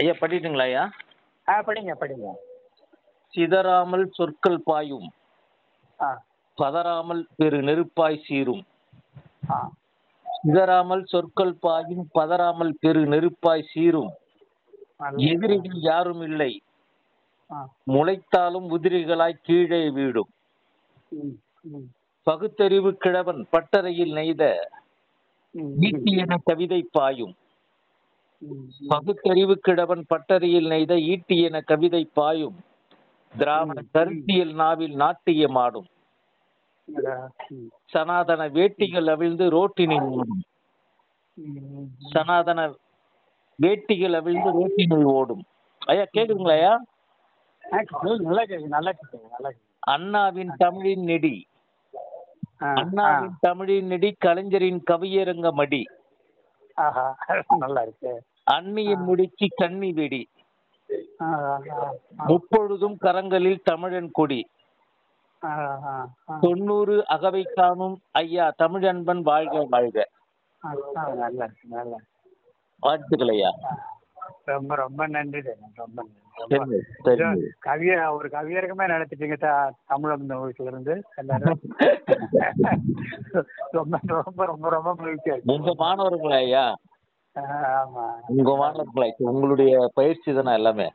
ஐயா படிட்டுங்களா ஐயா? ஆ படிங்க படிங்க. சிதறாமல் சொற்கள் பாயும். பதறாமல் பெரு நெருப்பாய் சீரும். சிதறாமல் சொற்கள் பாயும் பதறாமல் பெரு நெருப்பாய் சீரும். எதிரிகள் யாரும் இல்லை. முளைத்தாலும் உதிரிகளாய் கீழே வீடும். பகுத்தறிவு கிழவன் பட்டறையில் நெய்த என கவிதை பாயும். பகுத்தறிவு கிழவன் பட்டறையில் நெய்த ஈட்டி என கவிதை பாயும். திராவிட கருத்தியல் நாவில் நாட்டியமாடும் அதான், ம், சனாதன வேட்டிகள் அவிழ்ந்து ரோட்டினில் ஓடும். சனாதன வேட்டிகள் அவிழ்ந்து ரோட்டினில் ஓடும். ஐயா கேக்குதுங்களா ஐயா? அண்ணாவின் தமிழின் நெடி. அண்ணாவின் தமிழின் நெடி கலைஞரின் கவியரங்க மடி நல்லா இருக்கு. அன்னியின் முடிக்கு கண்ணி வெடி. முப்பொழுதும் கரங்களில் தமிழன் கொடி. தொண்ணூறு அகவை காணும் ஐயா தமிழன்பன் வாழ்க வாழ்க. வாழ்த்துக்கள் ஐயா ரொம்ப ரொம்ப நன்றி ரொம்ப நன்றி கவிய ஒரு கவியரகமே நடத்திட்டீங்க த- தமிழ் இந்த வயசுல இருந்து எல்லாரும். ரொம்ப ரொம்ப ரொம்ப ரொம்ப மகிழ்ச்சியா இருக்கு. உங்க மாணவர்களா ஐயா உங்க மாணவர்களா உங்களுடைய பயிற்சி தானே எல்லாமே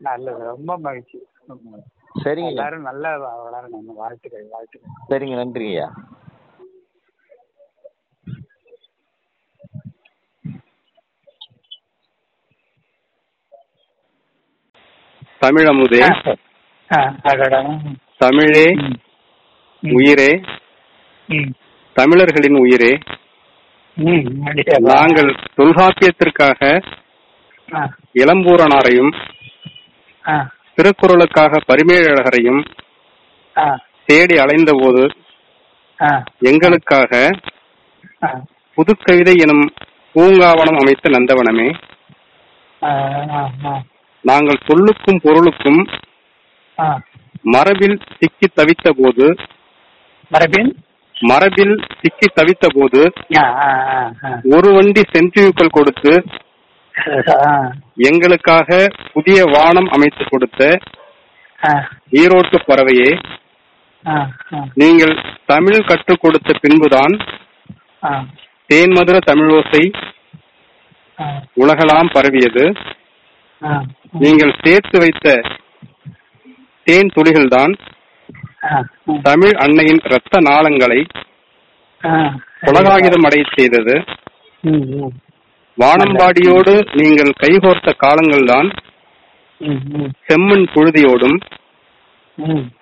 நல்லது ரொம்ப மகிழ்ச்சி ரொம்ப மகிழ்ச்சி. சரிங்க. எல்லாரும் நல்லா வளரணும் வாழ்த்துக்கள் வாழ்த்துக்கள் சரிங்க நன்றிங்க ஐயா தமிழமுதே ஆ, அடடா. தமிழே. உயிரே. தமிழர்களின் உயிரே? நாங்கள் தொல்காப்பியத்திற்காக ஆ, திருக்குறளுக்காக பரிமேழழகரையும் ஆ, தேடி அலைந்தபோது ஆ, எங்களுக்காக புதுக்கவிதை எனும் பூங்காவனம் அமைத்த நந்தவனமே நாங்கள் சொல்லுக்கும் பொருளுக்கும். மரபில் சிக்கி தவித்த போது மரபின்? மரபில் சிக்கி தவித்த போது. ஒரு வண்டி சென்ட்ரியூக்கள் கொடுத்து எங்களுக்காக புதிய வானம் அமைத்து கொடுத்த ஈரோட்டு பறவையே நீங்கள் தமிழ் கற்றுக் கொடுத்த பின்புதான் தேன்மதுர தமிழோசை உலகலாம் பரவியது. நீங்கள் சேர்த்து வைத்த தேன் துளிகள்தான் தமிழ் அன்னையின் இரத்த நாளங்களை ஆ. உலகாயுதம் அடைய செய்தது. வானம்பாடியோடு நீங்கள் கைகோர்த்த காலங்கள்தான் செம்மண் புழுதியோடும்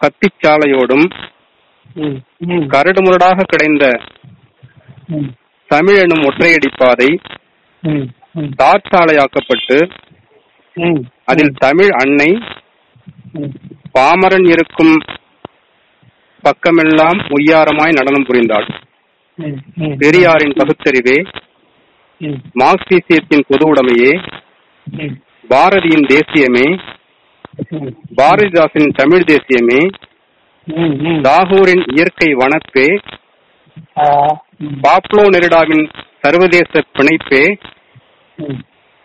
கத்திச்சாலையோடும் கரடுமுரடாக கிடைந்த தமிழ் எனும் ஒற்றையடி பாதை தார்ச்சாலையாக்கப்பட்டு அதில் தமிழ் அன்னை பாமரன் இருக்கும் பக்கமெல்லாம் உய்யாரமாய் நடனம் புரிந்தாள். பெரியாரின் பகுத்தறிவே மார்க்சிசியத்தின் பொது உடைமையே பாரதியின் தேசியமே ம், பாரதிதாசனின் தமிழ் தேசியமே. தாகூரின் இயற்கை வனப்பே பாப்லோ நெருடாவின் சர்வதேச பிணைப்பே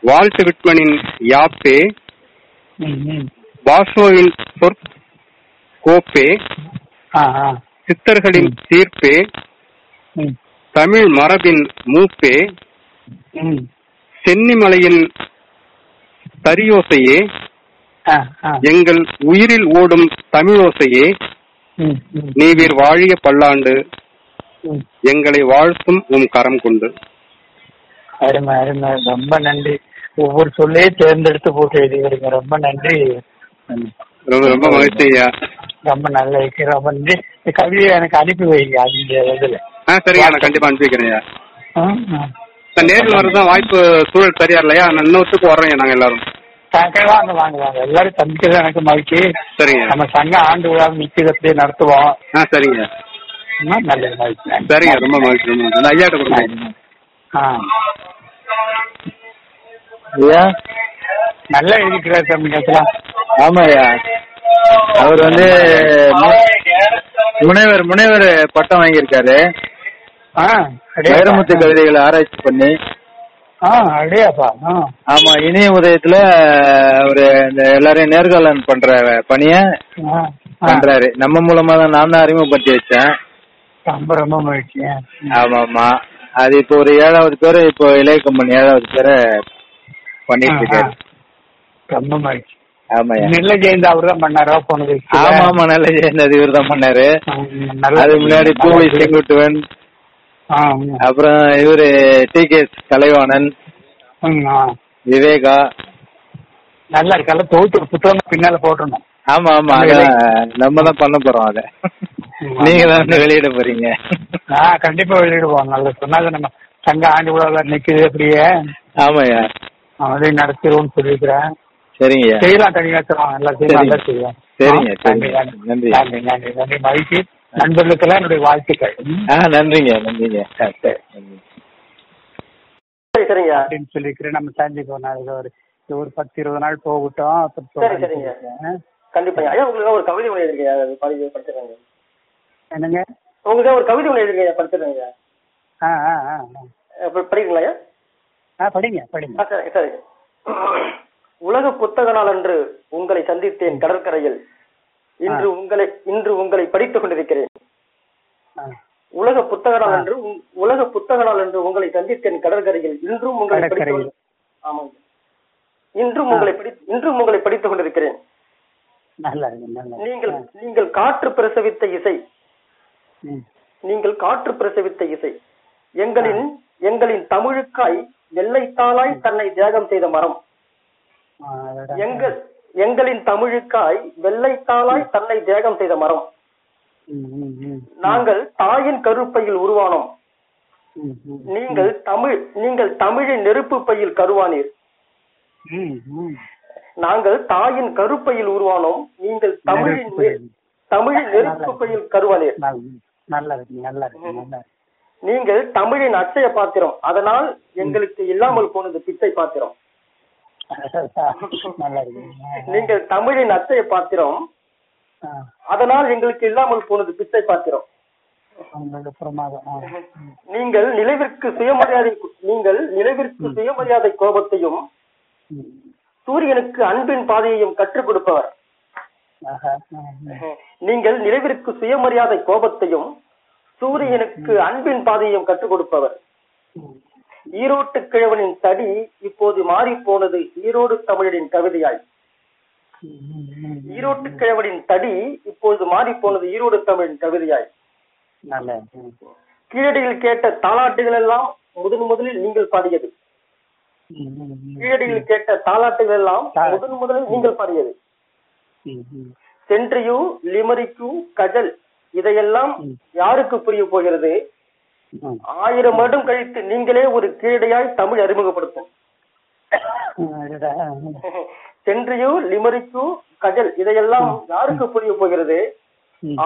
வால்ட் விட்மனின் யாப்பே ம், ம். சித்தர்களின் தீர்ப்பே தமிழ் மரபின் மூப்பே. சென்னிமலையின் தரியோசையே எங்கள் உயிரில் ஓடும் தமிழோசையே நீவீர் வாழிய பல்லாண்டு. எங்களை வாழ்த்தும் உம் கரம் கொண்டு. அருமை அருமை. ரொம்ப நன்றி. ஒவ்வொரு சொல்லையே தேர்ந்தெடுத்து போட்டு எழுதிக்கிறீங்க ரொம்ப நன்றி. ரொம்ப ரொம்ப மகிழ்ச்சி ஐயா. ரொம்ப நல்ல இருக்கு ரொம்ப நன்றி. இந்த கவிதையை எனக்கு அனுப்பி வைங்க அந்த இதுல. ஆ சரிங்க நான் கண்டிப்பா அனுப்பி வைக்கிறேன் ஐயா. நான் நேரில் வரதான் வாய்ப்பு சூழல் சரியா இல்லையா இன்னொருத்துக்கு வர்றோம் நாங்க எல்லாரும். வாங்க வாங்க வாங்க. எல்லாரும் சந்திக்கிறது எனக்கு மகிழ்ச்சி. சரிங்க. நம்ம சங்க ஆண்டு விழா அப்படியே நடத்துவோம். ஆ சரிங்க. நல்ல மகிழ்ச்சி. சரிங்க ரொம்ப மகிழ்ச்சி ரொம்ப மகிழ்ச்சி. ஐயாட்ட கொடுங்க ஆ. ஐயா நல்லா எழுதிக்கிறார் தமிழகத்துல ஆமாய்யா அவர் வந்து முனைவர் முனைவர் பட்டம் வாங்கியிருக்காரு. வைரமுத்து கவிதைகளை ஆராய்ச்சி பண்ணி. ஆமா இணைய உதயத்துல ஒரு இந்த எல்லாரையும் நேர்காணல் பண்ற பணிய. பண்றாரு. நம்ம மூலமா தான் நான் தான் அறிமுகப்படுத்தி வச்சேன். ஆமா ஆமா அது இப்போ ஒரு ஏழாவது பேரு இப்போ இளைய கம்பெனி ஏழாவது பேரை பண்ணிட்டு இருக்காரு. நெல்ல ஜெயந்த் அவர் தான் பண்ணாரா. போனது ஆமா ஆமா நல்ல ஜெயந்தி இவர் தான் பண்ணாரு. அது முன்னாடி பூவை செங்குட்டுவன். அப்புறம் இவரு டி கே கலைவாணன். விவேகா. நல்லா இருக்கல தொகுத்து புத்தகம் பின்னால போட்டணும் ஆமா ஆமா. நம்ம தான் பண்ண போறோம் அத. நீங்க தான் வெளியிட போறீங்க. ஆ கண்டிப்பா வெளியிடுவோம். நல்லா சொன்னாங்க நம்ம சங்க ஆண்டு விழாவில் நிக்குது அப்படியே. ஆமாய்யா. அதையும் நடத்திடுவோம்னு சொல்லியிருக்கிறேன். சரிங்கய்யா செய்யலாம் தரோம் நல்லா செய்யலாம் செய்வோம் சரிங்க, சரிங்க. நன்றி நன்றி. நன்றி. மகிழ்ச்சி. நண்பர்களுக்கெல்லாம் என்னுடைய வாழ்த்துக்கள். ஆ நன்றிங்க நன்றிங்க. சரிங்க. அப்படின்னு சொல்லிக்கிறேன். நம்ம சந்திப்போம் நாளைக்கு ஒரு ஒரு பத்து இருபது நாள் போகட்டும். சரிங்க. கண்டிப்பா. ஐயா உங்களுக்கு ஒரு கவிதை ஒன்று எழுதிருக்கேன். என்னங்க? உங்களுக்கு ஒரு கவிதை ஒன்று எழுதிருக்கேன். படிச்சிடுறேங்க. ஆ ஆ ஆ ஆ. படிக்கிறீங்களா ஐயா ஆ படிங்க படிங்க. ஆ, சரி சரி உலக புத்தக நாள் அன்று உங்களை சந்தித்தேன் கடற்கரையில். இன்று உங்களை இன்று உங்களை படித்துக் கொண்டிருக்கிறேன். உலக புத்தக நாள் அன்று உலக புத்தக நாள் அன்று உங்களை சந்தித்தேன் கடற்கரையில். இன்றும் உங்களை ஆமாங்க. இன்றும் உங்களை படி இன்றும் உங்களை படித்துக் கொண்டிருக்கிறேன். நீங்கள். நீங்கள் காற்று பிரசவித்த இசை. நீங்கள் காற்று பிரசவித்த இசை. எங்களின் எங்களின் தமிழுக்காய் வெள்ளைத்தாளாய் தன்னை தியாகம் செய்த மரம். எங்கள் எங்களின் தமிழுக்காய் வெள்ளைத்தாளாய் தன்னை தியாகம் செய்த மரம். நாங்கள் தாயின் கருப்பையில் உருவானோம். நீங்கள் தமிழ் நீங்கள் தமிழின் நெருப்பு பையில் கருவானீர். நாங்கள் தாயின் கருப்பையில் உருவானோம். நீங்கள் தமிழின் தமிழின் நெருப்பு பையில் கருவானீர். நீங்கள் தமிழின் அச்சய பாத்திரம். அதனால் எங்களுக்கு இல்லாமல் போனது பிச்சை பாத்திரம். நீங்கள் தமிழின் அச்சய பாத்திரம் அதனால் எங்களுக்கு இல்லாமல் போனது பிச்சை பாத்திரம். நீங்கள் நிலவிற்கு சுயமரியாதை நீங்கள் நிலவிற்கு சுயமரியாதை கோபத்தையும். சூரியனுக்கு அன்பின் பாதையையும் கற்றுக் கொடுப்பவர். நீங்கள் நிலவிற்கு சுயமரியாதை கோபத்தையும் சூரியனுக்கு அன்பின் பாதையையும் கற்றுக் கொடுப்பவர். ஈரோட்டு கிழவனின் தடி இப்போது மாறி போனது ஈரோடு தமிழரின் கவிதையாய். ஈரோட்டு கிழவனின் தடி இப்போது மாறி போனது ஈரோடு தமிழின் கவிதையாய். கீழடியில் கேட்ட தாலாட்டுகள் எல்லாம் முதன் முதலில் நீங்கள் பாடியது. கீழடியில் கேட்ட தாலாட்டுகள் எல்லாம் முதன் முதலில் நீங்கள் பாடியது. சென்ட்ரியு லிமரிக்கு கஜல் இதையெல்லாம். யாருக்கு புரிய போகிறது. ஆயிரம் வருடம் கழித்து நீங்களே ஒரு கீழடியாய் தமிழ் அறிமுகப்படுத்தும். சென்ட்ரியு லிமரிக்கு கஜல் இதையெல்லாம் யாருக்கு புரிய போகிறது.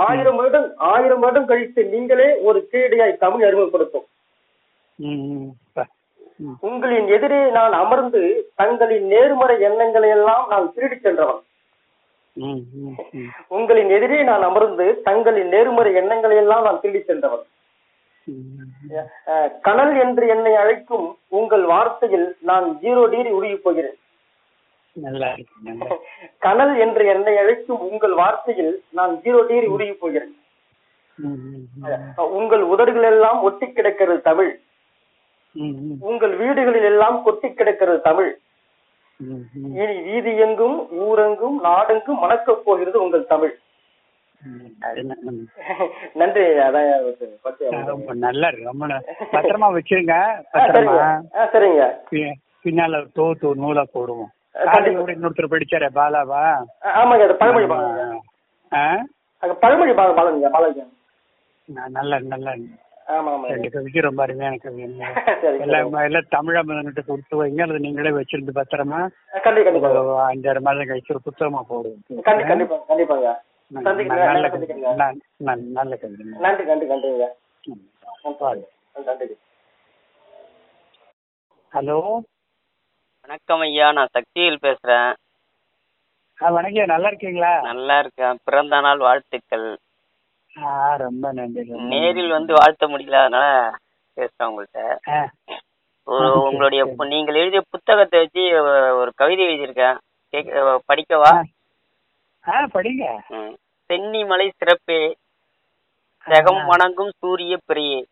ஆயிரம் வருடம் ஆயிரம் வருடம் கழித்து நீங்களே ஒரு கீழடியாய் தமிழ் அறிமுகப்படுத்தும். உங்களின் எதிரே நான் அமர்ந்து தங்களின் நேர்மறை எண்ணங்களை எல்லாம் நான் திருடிச் சென்றவன். உங்களின் எதிரே நான் அமர்ந்து தங்களின் நேர்மறை எண்ணங்களை எல்லாம் நான் திருடிச் சென்றவன் கனல் என்று என்னை அழைக்கும் உங்கள் வார்த்தையில் நான் ஜீரோ டிகிரி உருகி போகிறேன். கனல் என்று என்னை அழைக்கும் உங்கள் வார்த்தையில் நான் ஜீரோ டிகிரி உருகி போகிறேன் உங்கள் உதடுகள் எல்லாம் ஒட்டி கிடக்கிறது தமிழ். உங்கள் வீடுகளில் எல்லாம் கொட்டி கிடக்கிறது தமிழ். இனி வீதி எங்கும் ஊரெங்கும் நாடெங்கும் மணக்கப் போகிறது உங்கள் தமிழ். நன்றி அதான் ரொம்ப நல்லா இருக்கு ரொம்ப பத்திரமா வச்சிருங்க பத்திரமா. சரிங்க. பின்னால தோத்து நூலா போடுவோம். இன்னொருத்தர் படிச்சாரே பாலாவா? ஆமாங்க பழமொழி பழமொழி பால பாலங்க பாலங்க. நல்லா நல்லா ரெண்டு கவிக்கு ரொம்ப அருமையான கவி. எல்லாம் எல்லாம் தமிழா முதன்ட்டு கொடுத்து வைங்க அல்லது நீங்களே வச்சிருந்து பத்திரமா? அஞ்சாறு மாதம் கழிச்சு ஒரு புத்தகமா போடுவோம். நன்றி. நன்றி. நன்றிங்க. ஹலோ? வணக்கம் ஐயா. நான் சக்தியில் பேசுறேன். வணக்கம் நல்லா இருக்கீங்களா? நல்லா இருக்கேன். பிறந்த நாள் வாழ்த்துக்கள். ஆ ரொம்ப நன்றி நேரில் நன்றி. வந்து வாழ்த்த முடியல. அதனால பேசுறேன் உங்கள்கிட்ட உங்களுடைய நீங்கள் எழுதிய புத்தகத்தை வச்சு ஒரு கவிதை எழுதியிருக்கேன். படிக்கவா? ஆ படிங்க. ம். சென்னிமலை சிறப்பே. செகம் வணங்கும் சூரிய பிரியே.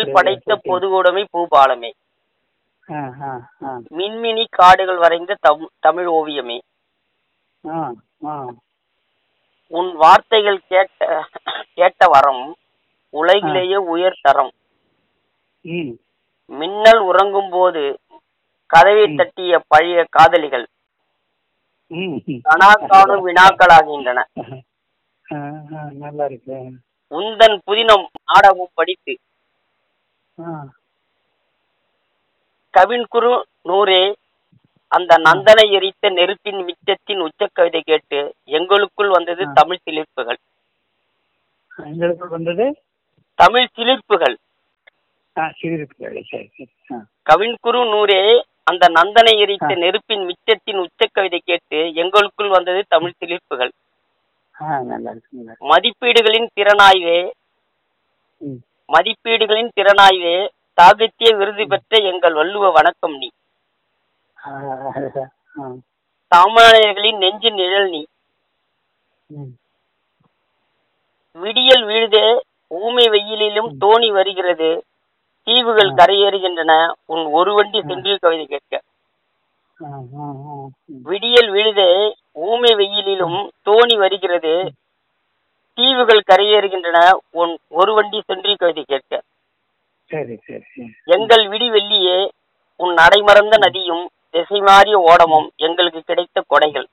சரி, படைத்த சரி. பொதுவுடைமை பூபாலமே. மின்மினி காடுகள் வரைந்த தம் தமிழ் ஓவியமே. உன் வார்த்தைகள் கேட்ட கேட்ட வரம் உலகிலேயே உயர் தரம். மின்னல் உறங்கும் போது கதவை தட்டிய பழைய காதலிகள். ம். கனா காணும் வினாக்களாகின்றன நல்லா இருக்கு உந்தன் புதினம் நாடகம் படித்து. கவின்குரு நூரே அந்த நந்தனை எரித்த நெருப்பின் மிச்சத்தின் உச்சக் கவிதை கேட்டு எங்களுக்குள் வந்தது. தமிழ் சிலிர்ப்புகள். எங்களுக்கு வந்தது? தமிழ் சிலிர்ப்புகள். ஆ கவின்குரு நூரே அந்த நந்தனை எரித்த. நெருப்பின் மிச்சத்தின் உச்சக் கவிதை கேட்டு எங்களுக்குள் வந்தது தமிழ் இருக்கு மதிப்பீடுகளின் திறனாய்வே மதிப்பீடுகளின் திறனாய்வே சாகித்ய விருது பெற்ற எங்கள் வள்ளுவ வணக்கம் நீ. சாமானியர்களின் நெஞ்சு நிழல் நீ. விடியல் வீழுதே ஊமை வெயிலிலும் தோணி வருகிறது. தீவுகள். கரையேறுகின்றன. உன் ஒரு வண்டி சென்று கவிதை கேட்க. விடியல் விழுதே ஊமை வெயிலிலும் தோணி வருகிறது. தீவுகள் கரையேறுகின்றன. உன் ஒரு வண்டி சென்று கவிதை கேட்க. சரி சரி சரி. எங்கள் விடி வெள்ளியே உன் நடைமறந்த நதியும் திசை மாறிய ஓடமும் எங்களுக்கு கிடைத்த கொடைகள்.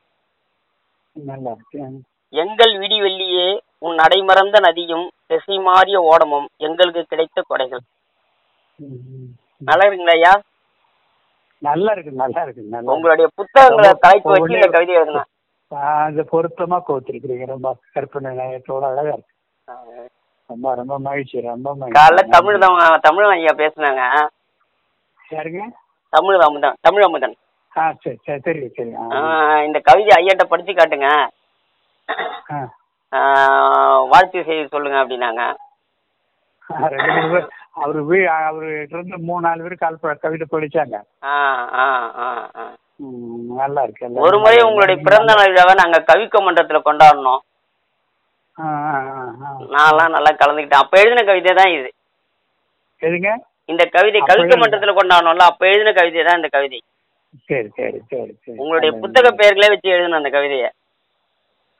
எங்கள் விடி வெள்ளியே உன் நடைமறந்த நதியும் திசை மாறிய ஓடமும் எங்களுக்கு கிடைத்த கொடைகள். நல்லா இருக்குங்களா ஐயா? நல்லா இருக்கு நல்லா இருக்கு. நல்லா. உங்களுடைய புத்தகங்களை தலைப்பு வச்சு இந்த கவிதை எழுதினேன் ஆ, அது பொருத்தமா கோத்திருக்கிறீங்க. ரொம்ப கற்பனை நயத்தோட அழகா இருக்கு. ரொம்ப ரொம்ப மகிழ்ச்சி ரொம்ப காலைல தமிழ் தான் தமிழ் ஐயா பேசுனாங்க. யாருங்க? தமிழ் அமுதன் தமிழ் அமுதன். ஆ சரி சரி சரி சரி இந்த கவிதை ஐயாட்ட படிச்சு காட்டுங்க. வாழ்த்து செய்தி சொல்லுங்க அப்படின்னாங்க. ரெண்டு மூணு பேர் அவரு அவரு இருந்து மூணு நாலு பேர் கால் கவிதை படிச்சாங்க நல்லா இருக்கு ஒரு முறை உங்களுடைய. பிறந்த நாள் விழாவை நாங்க கவிக்க மன்றத்துல ஆ. நான்லாம் நல்லா கலந்துக்கிட்டேன். அப்ப எழுதின கவிதை தான் இது. எதுங்க? இந்த கவிதை கவிக்க மன்றத்துல கொண்டாடணும்ல அப்ப எழுதின கவிதை தான் இந்த கவிதை. சரி சரி சரி சரி. உங்களுடைய புத்தக. பெயர்களே வச்சு எழுதின அந்த கவிதையை.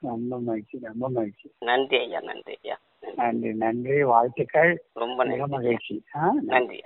ரொம்ப மகிழ்ச்சி ரொம்ப மகிழ்ச்சி. நன்றி ஐயா நன்றி ஐயா. நன்றி நன்றி. வாழ்த்துக்கள். ரொம்ப மகிழ்ச்சி. நன்றி.